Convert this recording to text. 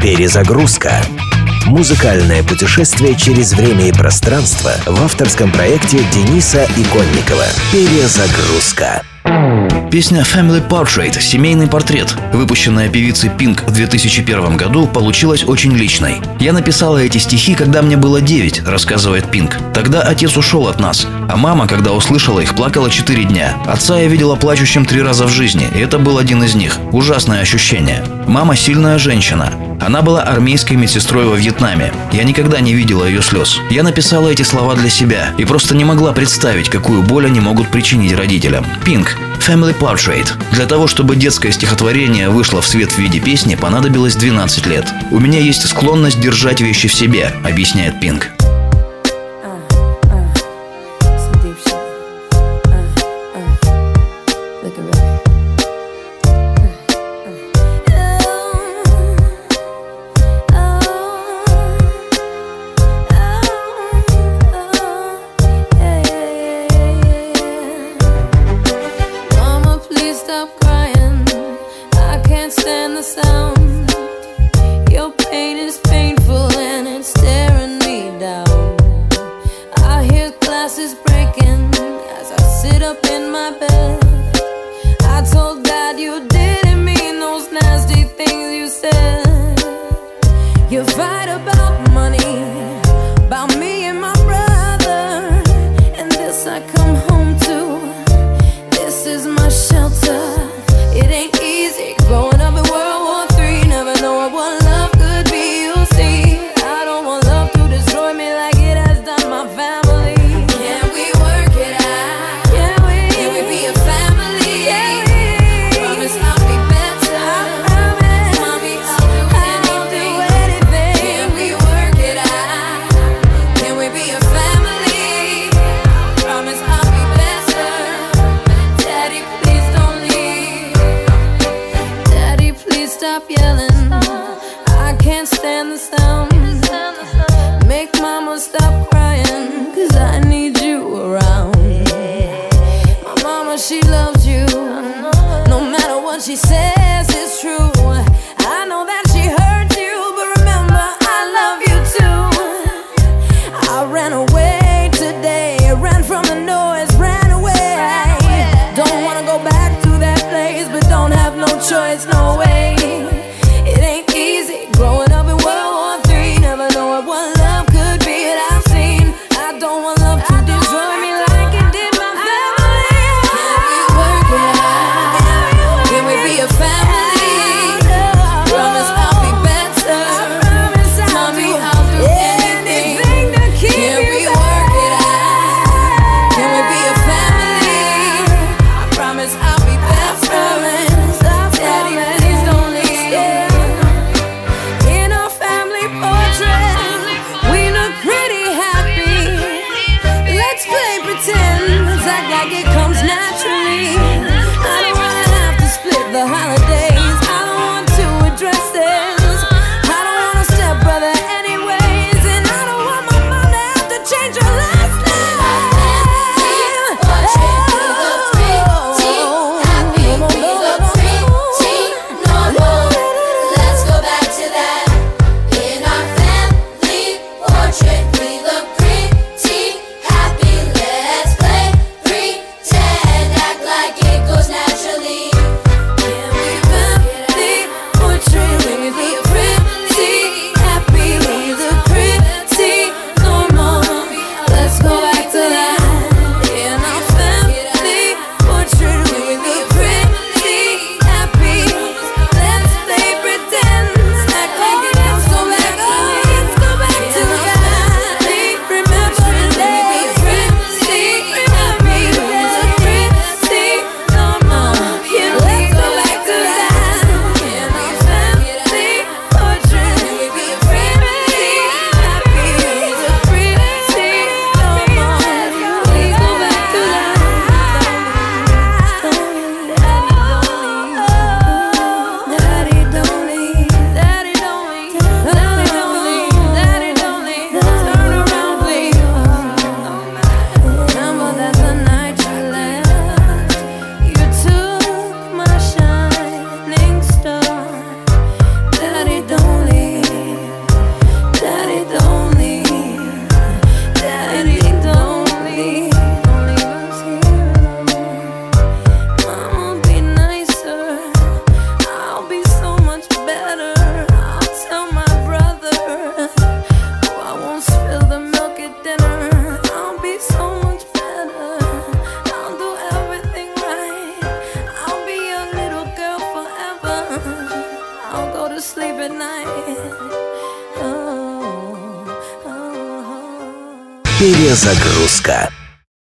Перезагрузка. Музыкальное путешествие через время и пространство в авторском проекте Дениса Иконникова. Перезагрузка. Песня Family Portrait – «Семейный портрет», выпущенная певицей Pink в 2001 году, получилась очень личной. «Я написала эти стихи, когда мне было 9», – рассказывает Pink. «Тогда отец ушел от нас, а мама, когда услышала их, плакала 4 дня. Отца я видела плачущим три раза в жизни, и это был один из них. Ужасное ощущение. Мама – сильная женщина. Она была армейской медсестрой во Вьетнаме. Я никогда не видела ее слез. Я написала эти слова для себя и просто не могла представить, какую боль они могут причинить родителям. Pink Family Portrait. Для того, чтобы детское стихотворение вышло в свет в виде песни, понадобилось 12 лет. У меня есть склонность держать вещи в себе, объясняет Пинк. sound. Your pain is. Says, it's true. Перезагрузка.